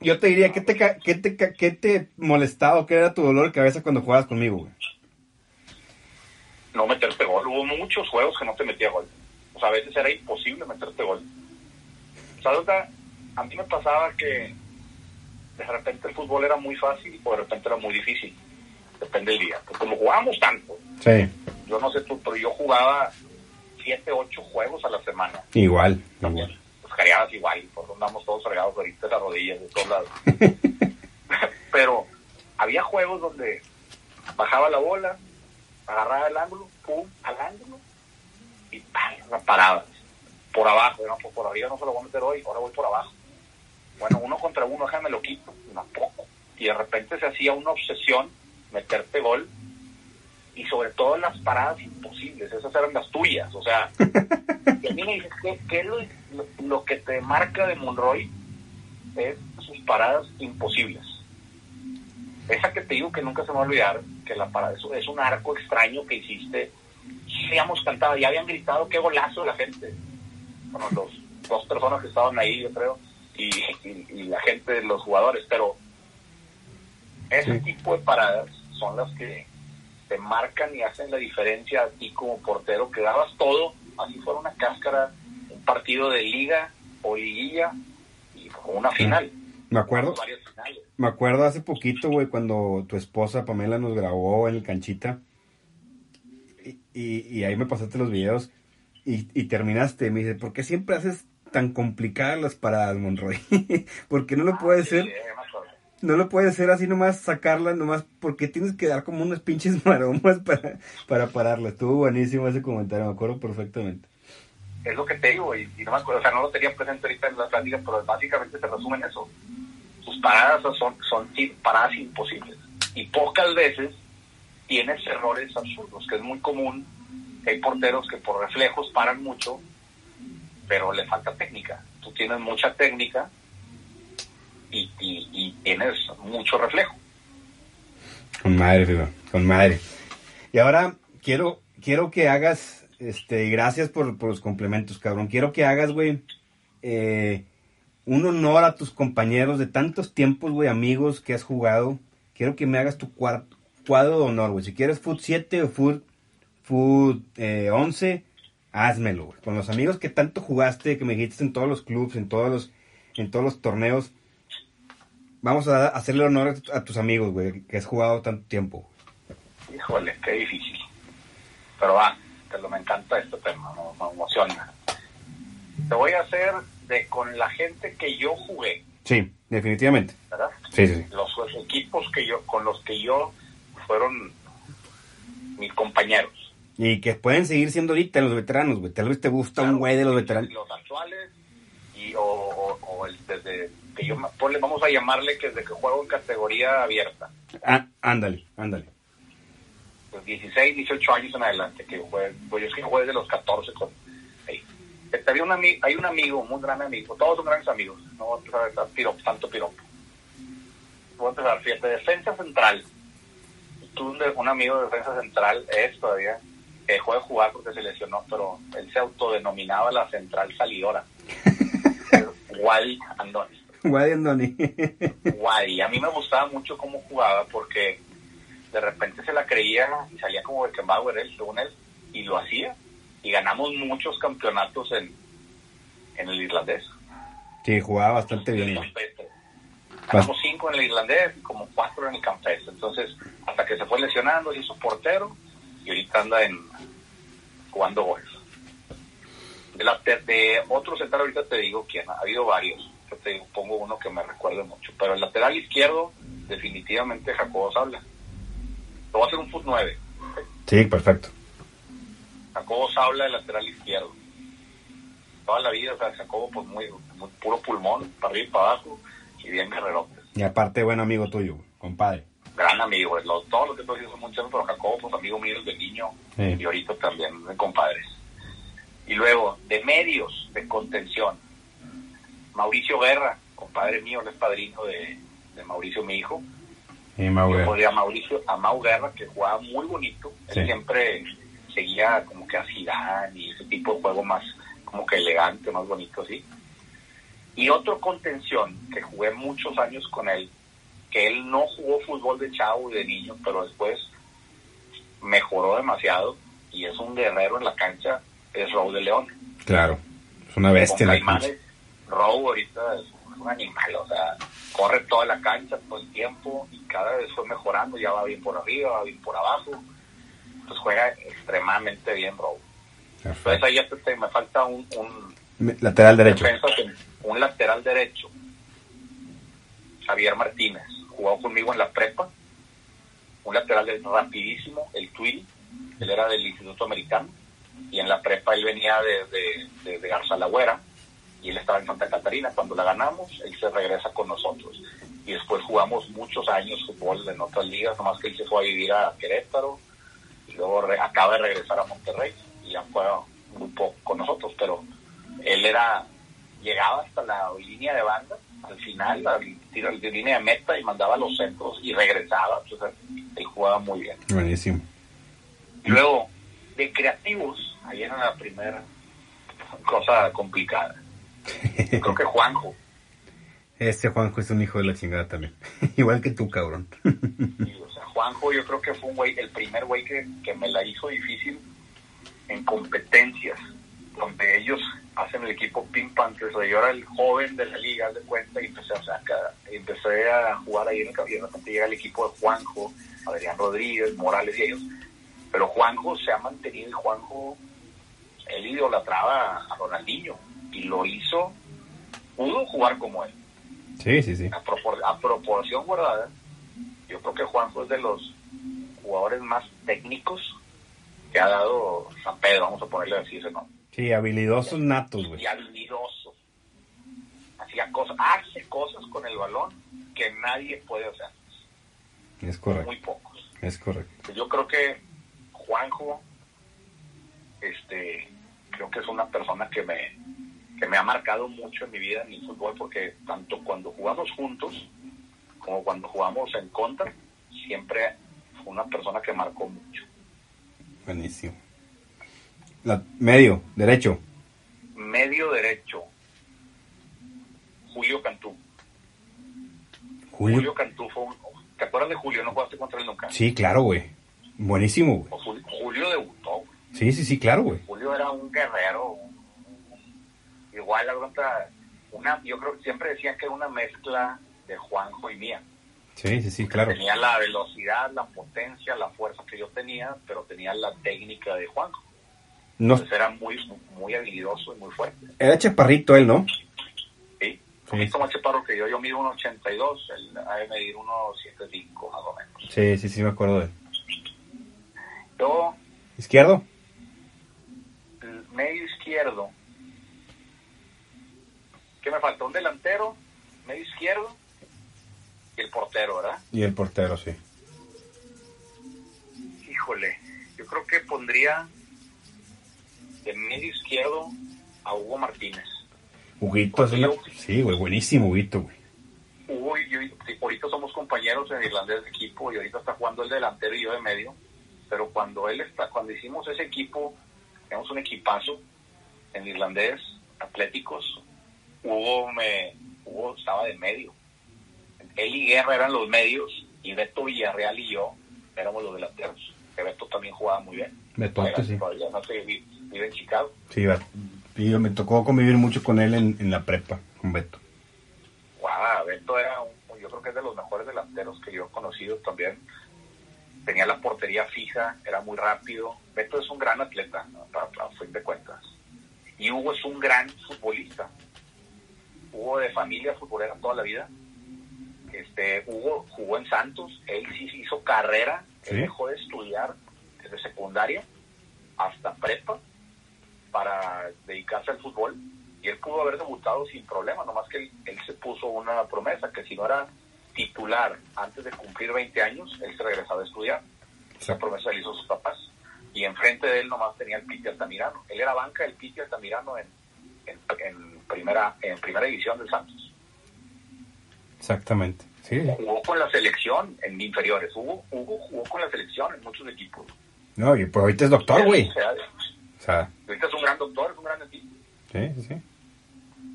Yo te diría, ¿qué te, qué te, qué te molestaba o qué era tu dolor de cabeza cuando jugabas conmigo, güey? No meterte gol. Hubo muchos juegos que no te metía gol. O sea, a veces era imposible meterte gol. ¿Sabes? A mí me pasaba que de repente el fútbol era muy fácil o de repente era muy difícil. Depende del día. Pues como jugábamos tanto. Sí. Yo no sé tú, pero yo jugaba siete, ocho juegos a la semana. Igual, igual careadas igual, por andamos todos fregados ahorita las rodillas de todos lados. Pero había juegos donde bajaba la bola, agarraba el ángulo, pum, al ángulo, y ¡pam! paradas. Por abajo, ¿no? por, arriba no se lo voy a meter hoy, ahora voy por abajo. Bueno, uno contra uno, déjame lo quito, no poco. Y de repente se hacía una obsesión meterte gol y sobre todo las paradas imposibles, esas eran las tuyas, o sea, y a mí me dices, ¿qué, es lo, que te marca de Monroy? Es sus paradas imposibles. Esa que te digo que nunca se me va a olvidar, que la parada es, es un arco extraño que hiciste, y habíamos cantado, ya habían gritado, qué golazo la gente. Bueno, los dos personas que estaban ahí, yo creo, y, la gente, de los jugadores, pero ese tipo de paradas son las que te marcan y hacen la diferencia a ti como portero, que dabas todo, así fuera una cáscara, un partido de liga o liguilla y una final. Me acuerdo. Me acuerdo hace poquito, güey, cuando tu esposa Pamela nos grabó en el canchita y, y, ahí me pasaste los videos y, y, terminaste. Me dice, ¿por qué siempre haces tan complicadas las paradas, Monroy? porque no lo puede ser no lo puedes hacer así nomás, sacarla nomás, porque tienes que dar como unas pinches maromas para, para pararla. Estuvo buenísimo ese comentario, me acuerdo perfectamente. Es lo que te digo, y, no me acuerdo, o sea, no lo tenía presente ahorita en la plática, pero básicamente se resume en eso. Sus paradas son, son paradas imposibles. Y pocas veces tienes errores absurdos, que es muy común. Hay porteros que por reflejos paran mucho, pero le falta técnica. Tú tienes mucha técnica, y, y, tienes mucho reflejo. Con madre, con madre. Y ahora quiero, quiero que hagas, este, gracias por, los complementos, cabrón. Quiero que hagas, güey, eh, un honor a tus compañeros de tantos tiempos, güey, amigos que has jugado. Quiero que me hagas tu cuadro de honor, güey. Si quieres Food 7 o Food, food eh, 11, házmelo, güey. Con los amigos que tanto jugaste, que me dijiste en todos los clubs, en todos los, en todos los torneos vamos a hacerle honor a tus amigos, güey, que has jugado tanto tiempo. Híjole, qué difícil. Pero va, lo me encanta este tema, me, emociona. Te voy a hacer de con la gente que yo jugué. Sí, definitivamente. ¿Verdad? Sí, sí, sí. Los, equipos que yo, con los que yo fueron mis compañeros. Y que pueden seguir siendo ahorita los veteranos, güey. Tal vez te gusta un güey de los veteranos. Los actuales y, o, o el desde yo, vamos a llamarle que desde que juego en categoría abierta. Ah, ándale, ándale. Pues 16, 18 años en adelante, que juegue, pues yo es que jugué desde los 14 con... Este, había un hay un amigo, un muy gran amigo, todos son grandes amigos, no voy a empezar a piropo, tanto piropo. Voy a empezar, fíjate, defensa central. Tú, un amigo de defensa central es todavía, que dejó de jugar porque se lesionó, pero él se autodenominaba la central salidora. Wally Andoni. Wadi Andoni. Wadi. A mí me gustaba mucho cómo jugaba porque de repente se la creía y salía como Beckenbauer, él, según él, y lo hacía. Y ganamos muchos campeonatos en, en el irlandés. Sí, jugaba bastante bien. Ganamos cinco en el irlandés y como cuatro en el campestre. Entonces, hasta que se fue lesionando, hizo portero y ahorita anda en jugando golf. De, la, de, de otro central ahorita te digo quién, ha habido varios. Yo te pongo uno que me recuerde mucho. Pero el lateral izquierdo, definitivamente Jacobo Sabla. Lo voy a hacer un foot 9. Sí, perfecto. Jacobo Sabla, el lateral izquierdo. Toda la vida, o sea, Jacobo, pues muy, muy puro pulmón, para arriba y para abajo, y bien guerrerotes. Y aparte, buen amigo tuyo, compadre. Gran amigo, todos los que estoy son muchos, pero Jacobo, pues amigo mío desde niño, Sí. y ahorita también, de compadres. Y luego, de medios, de contención, Mauricio Guerra, compadre mío, él es padrino de, de Mauricio, mi hijo. Y Yo podría a Mauricio, a Mau Guerra, que jugaba muy bonito. Él Sí. siempre seguía como que a Zidane y ese tipo de juego más como que elegante, más bonito, así. Y otro contención, que jugué muchos años con él, que él no jugó fútbol de chavo y de niño, pero después mejoró demasiado y es un guerrero en la cancha, es Raúl de León. Claro. Es una bestia en la cancha. Robo ahorita es un animal, o sea, corre toda la cancha todo el tiempo y cada vez fue mejorando, ya va bien por arriba, va bien por abajo. Pues juega extremadamente bien Robo. Entonces ahí ya te- me falta un, Lateral derecho. un lateral derecho. Javier Martínez, jugó conmigo en la prepa, un lateral rapidísimo, el Twil, él era del Instituto Americano, y en la prepa él venía de, de, de, de Garza Lagüera, y él estaba en Santa Catarina. Cuando la ganamos, él se regresa con nosotros. Y después jugamos muchos años fútbol en otras ligas, nomás que él se fue a vivir a Querétaro, y luego acaba de regresar a Monterrey, y ya fue muy poco con nosotros, pero él era llegaba hasta la línea de banda, al final, la tiro de línea de meta y mandaba los centros y regresaba. Entonces, él jugaba muy bien. Buenísimo. Y luego, de creativos, ahí era la primera cosa complicada. Creo que Juanjo, Este Juanjo es un hijo de la chingada también. Igual que tú, cabrón. sí, o sea, Juanjo yo creo que fue un güey, el primer güey que, que me la hizo difícil en competencias, donde ellos hacen el equipo Pink Panthers, o sea, yo era el joven de la liga, haz de cuenta, y empecé, o sea, ca- empecé a jugar ahí en el caballero, de repente llega el equipo de Juanjo, Adrián Rodríguez, Morales y ellos, pero Juanjo se ha mantenido y Juanjo, él idolatraba a Ronaldinho, y lo hizo, pudo jugar como él, Sí, sí, sí. a, propor- a proporción guardada, yo creo que Juanjo es de los jugadores más técnicos que ha dado San Pedro, vamos a ponerle así ese nombre. Sí, habilidosos natos, güey. Y habilidoso. Hacía cosas, hace cosas con el balón que nadie puede hacer, Es correcto. muy pocos. Es correcto. Pues yo creo que Juanjo, este, creo que es una persona que me, que me ha marcado mucho en mi vida en el fútbol, porque tanto cuando jugamos juntos como cuando jugamos en contra, siempre fue una persona que marcó mucho. Buenísimo. La, medio, derecho. Medio derecho, Julio Cantú. Julio. Julio Cantú fue un... ¿Te acuerdas de Julio? ¿No jugaste contra él nunca? Sí, claro, güey. Buenísimo, güey. Julio, Julio debutó, güey. Sí, sí, sí, claro, güey. Julio era un guerrero. un- igual la otra, una, yo creo que siempre decían que era una mezcla de Juanjo y mía. Sí, sí, sí, claro. Tenía la velocidad, la potencia, la fuerza que yo tenía, pero tenía la técnica de Juanjo. No, Entonces era muy, muy habilidoso y muy fuerte. era chaparrito él, ¿no? ¿sí? Un poquito más chaparro que yo, yo mido 1,82, él ha de medir 1,75 más o menos. Sí, sí, sí, me acuerdo de él. Yo, ¿Izquierdo? medio izquierdo, ¿qué me falta? Un delantero, medio izquierdo y el portero, ¿verdad? Y el portero, sí. Híjole, yo creo que pondría de medio izquierdo a Hugo Martínez. Huguito es una... Sí, güey, buenísimo Huguito, güey. Hugo y yo, ahorita somos compañeros en irlandés de equipo y ahorita está jugando el delantero y yo de medio, pero cuando él está, cuando hicimos ese equipo, tenemos un equipazo en irlandés, atléticos, Hugo me, Hugo estaba de medio. Él y Guerra eran los medios y Beto Villarreal y yo éramos los delanteros. Que Beto también jugaba muy bien. Betote, Todavía- sí. no sé, vi- vive en Chicago. Sí. Y me tocó convivir mucho con él en, en la prepa. con Beto. Wow, Beto era, un, yo creo que es de los mejores delanteros que yo he conocido también. Tenía la portería fija, era muy rápido. Beto es un gran atleta, a, a fin de cuentas. Y Hugo es un gran futbolista. Hugo de familia futbolera toda la vida. Este, Hugo jugó en Santos, él sí hizo carrera, él dejó de estudiar desde secundaria hasta prepa para dedicarse al fútbol y él pudo haber debutado sin problema, nomás que él, se puso una promesa que si no era titular antes de cumplir 20 años, él se regresaba a estudiar. Esa promesa le hizo sus papás. Y enfrente de él nomás tenía el Piti Altamirano. Él era banca del Piti Altamirano en, en, primera, en primera división del Santos. Exactamente. Sí. Jugó con la selección en inferiores. Hugo, Hugo jugó con la selección en muchos equipos. No, y pues ahorita es doctor, güey. O sea, ahorita es un gran doctor, es un gran equipo. Sí, sí, sí.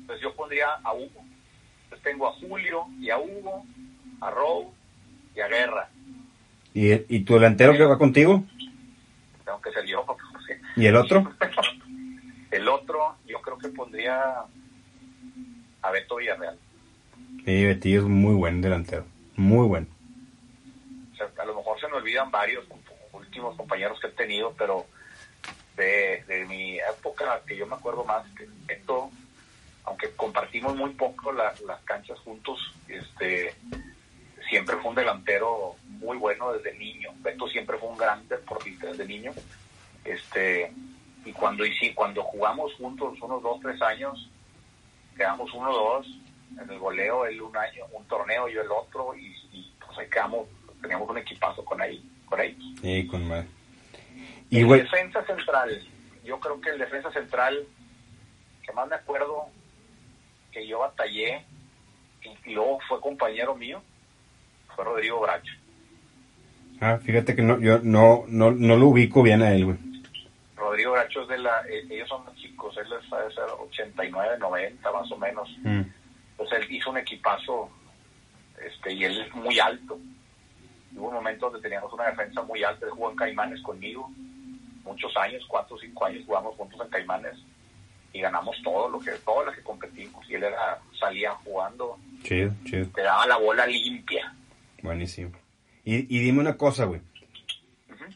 Entonces yo pondría a Hugo. Entonces tengo a Julio y a Hugo, a Rowe y a Guerra. ¿Y, y tu delantero que va contigo? Tengo que ser yo. ¿Y el otro? el otro, yo creo que pondría a Beto Villarreal. Sí, Betillo es muy buen delantero. Muy bueno. O sea, a lo mejor se me olvidan varios últimos compañeros que he tenido, pero de, de mi época que yo me acuerdo más que Beto aunque compartimos muy poco las canchas juntos, este siempre fue un delantero muy bueno desde niño. Beto siempre fue un gran deportista desde niño. Este, y cuando, cuando jugamos juntos unos dos, tres años, quedamos uno, dos, en el goleo, él un año, un torneo, yo el otro, y, pues ahí quedamos, teníamos un equipazo con ahí, con ellos. Sí, con más. Y el defensa central, yo creo que el defensa central, que más me acuerdo, que yo batallé y luego fue compañero mío fue Rodrigo Bracho. Ah, fíjate que no, yo no, no, no lo ubico bien a él, güey. Es de la, eh, ellos son chicos, él es de 89, 90 más o menos. Mm. Pues él hizo un equipazo, este, y él es muy alto. hubo un momento donde teníamos una defensa muy alta, él jugó en Caimanes conmigo, muchos años, cuatro o cinco años jugamos juntos en Caimanes y ganamos todo lo que todo lo que competimos y él era salía jugando chido chido te daba la bola limpia buenísimo y, y dime una cosa güey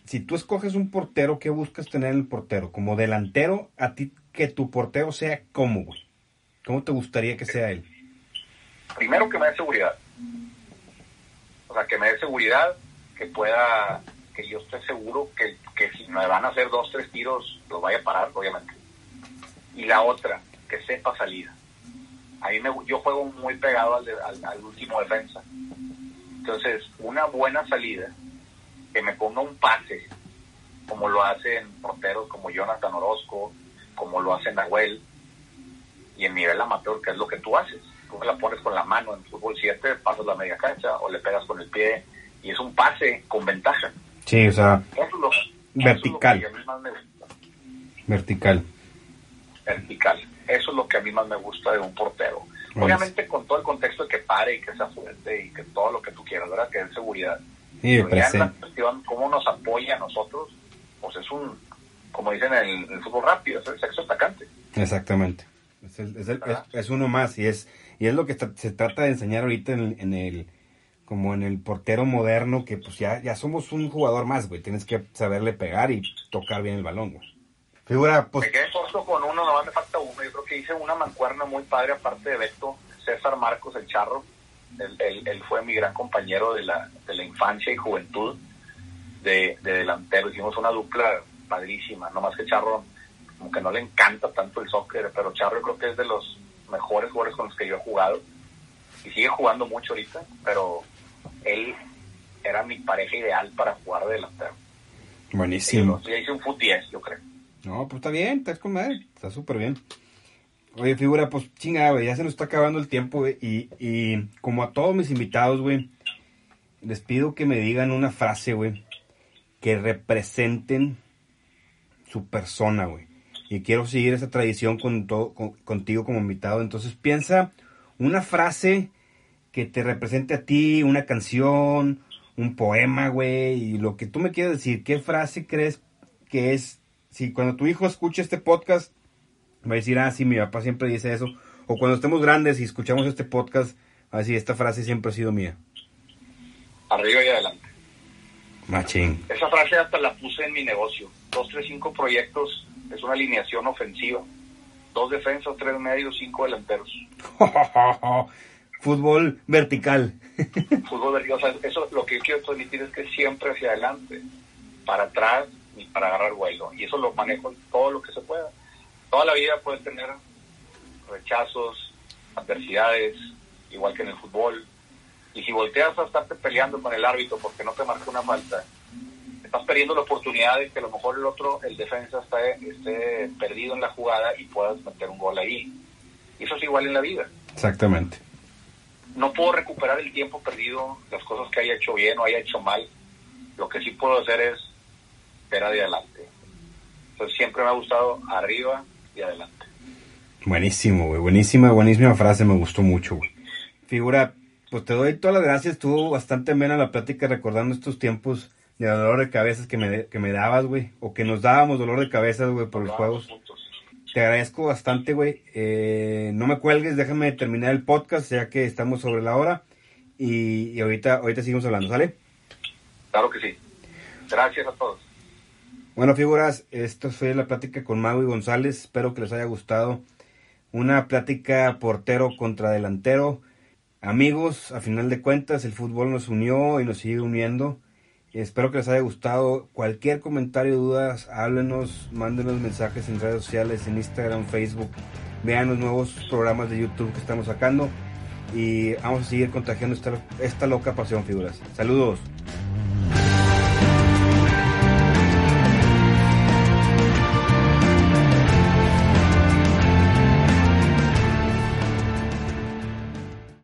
si tú escoges un portero qué buscas tener en el portero como delantero a ti que tu portero sea cómo güey. Cómo te gustaría que sea él primero que me dé seguridad. O sea que me dé seguridad que pueda que yo esté seguro que, que si me van a hacer dos tres tiros los vaya a parar obviamente. Y la otra, que sepa salida. A me, yo juego muy pegado al, al, último defensa. Entonces, una buena salida, que me ponga un pase, como lo hacen porteros como Jonathan Orozco, como lo hace Nahuel, y en nivel amateur, que es lo que tú haces. Tú la pones con la mano en fútbol 7, pasas la media cancha o le pegas con el pie, y es un pase con ventaja. Sí, o sea, vertical. Vertical vertical. Eso es lo que a mí más me gusta de un portero. Obviamente con todo el contexto de que pare y que sea fuerte y que todo lo que tú quieras, ¿verdad? Que es seguridad. Y cómo nos apoya a nosotros, pues es un, como dicen en el, fútbol rápido, es el sexo atacante. Exactamente. Es, uno más y es y es lo que se trata de enseñar ahorita en, el como en el portero moderno que pues ya, ya somos un jugador más, güey. Tienes que saberle pegar y tocar bien el balón, güey. Figura, pues... Me quedé corto con uno, nomás me falta uno. Yo creo que hice una mancuerna muy padre, aparte de Beto, César Marcos, el Charro. Él, él, fue mi gran compañero de la, de la infancia y juventud de, de delantero. Hicimos una dupla padrísima, nomás que Charro, como que no le encanta tanto el soccer, pero Charro yo creo que es de los mejores jugadores con los que yo he jugado. Y sigue jugando mucho ahorita, pero él era mi pareja ideal para jugar de delantero. Buenísimo. Y hice un foot 10, yo creo. No, pues está bien, está con madre, está súper bien. Oye, figura, pues chingada, güey, ya se nos está acabando el tiempo, güey, y, y como a todos mis invitados, güey, les pido que me digan una frase, güey, que representen su persona, güey. Y quiero seguir esa tradición con todo, contigo como invitado. Entonces piensa una frase que te represente a ti, una canción, un poema, güey, y lo que tú me quieras decir. ¿Qué frase crees que es si cuando tu hijo escuche este podcast, va a decir, ah, sí, mi papá siempre dice eso. o cuando estemos grandes y escuchamos este podcast, así esta frase siempre ha sido mía. Arriba y adelante. Machín. Esa frase hasta la puse en mi negocio. Dos, tres, cinco proyectos es una alineación ofensiva. Dos defensas, tres medios, cinco delanteros. Fútbol vertical. Fútbol vertical. eso lo que yo quiero transmitir es que siempre hacia adelante, para atrás y para agarrar vuelo. Y eso lo manejo todo lo que se pueda. Toda la vida puedes tener rechazos, adversidades, igual que en el fútbol. Y si volteas a estarte peleando con el árbitro porque no te marca una falta, estás perdiendo la oportunidad de que a lo mejor el otro, el defensa, esté, esté perdido en la jugada y puedas meter un gol ahí. Y eso es igual en la vida. Exactamente. No puedo recuperar el tiempo perdido, las cosas que haya hecho bien o haya hecho mal. Lo que sí puedo hacer es ver adelante. Entonces siempre me ha gustado arriba y adelante. Buenísimo, güey. Buenísima, buenísima frase. Me gustó mucho, güey. Figura, pues te doy todas las gracias. Estuvo bastante amena la plática recordando estos tiempos de dolor de cabezas que me, que me dabas, güey. O que nos dábamos dolor de cabezas, güey, por los juegos. Te agradezco bastante, güey. Eh, no me cuelgues, déjame terminar el podcast, ya que estamos sobre la hora. Y, y ahorita, ahorita seguimos hablando, ¿sale? Claro que sí. Gracias a todos. Bueno, figuras, esto fue la plática con Maui González. Espero que les haya gustado. Una plática portero contra delantero. Amigos, a final de cuentas, el fútbol nos unió y nos sigue uniendo. Espero que les haya gustado. Cualquier comentario, dudas, háblenos, mándenos mensajes en redes sociales, en Instagram, Facebook. Vean los nuevos programas de YouTube que estamos sacando. Y vamos a seguir contagiando esta, esta loca pasión, figuras. Saludos.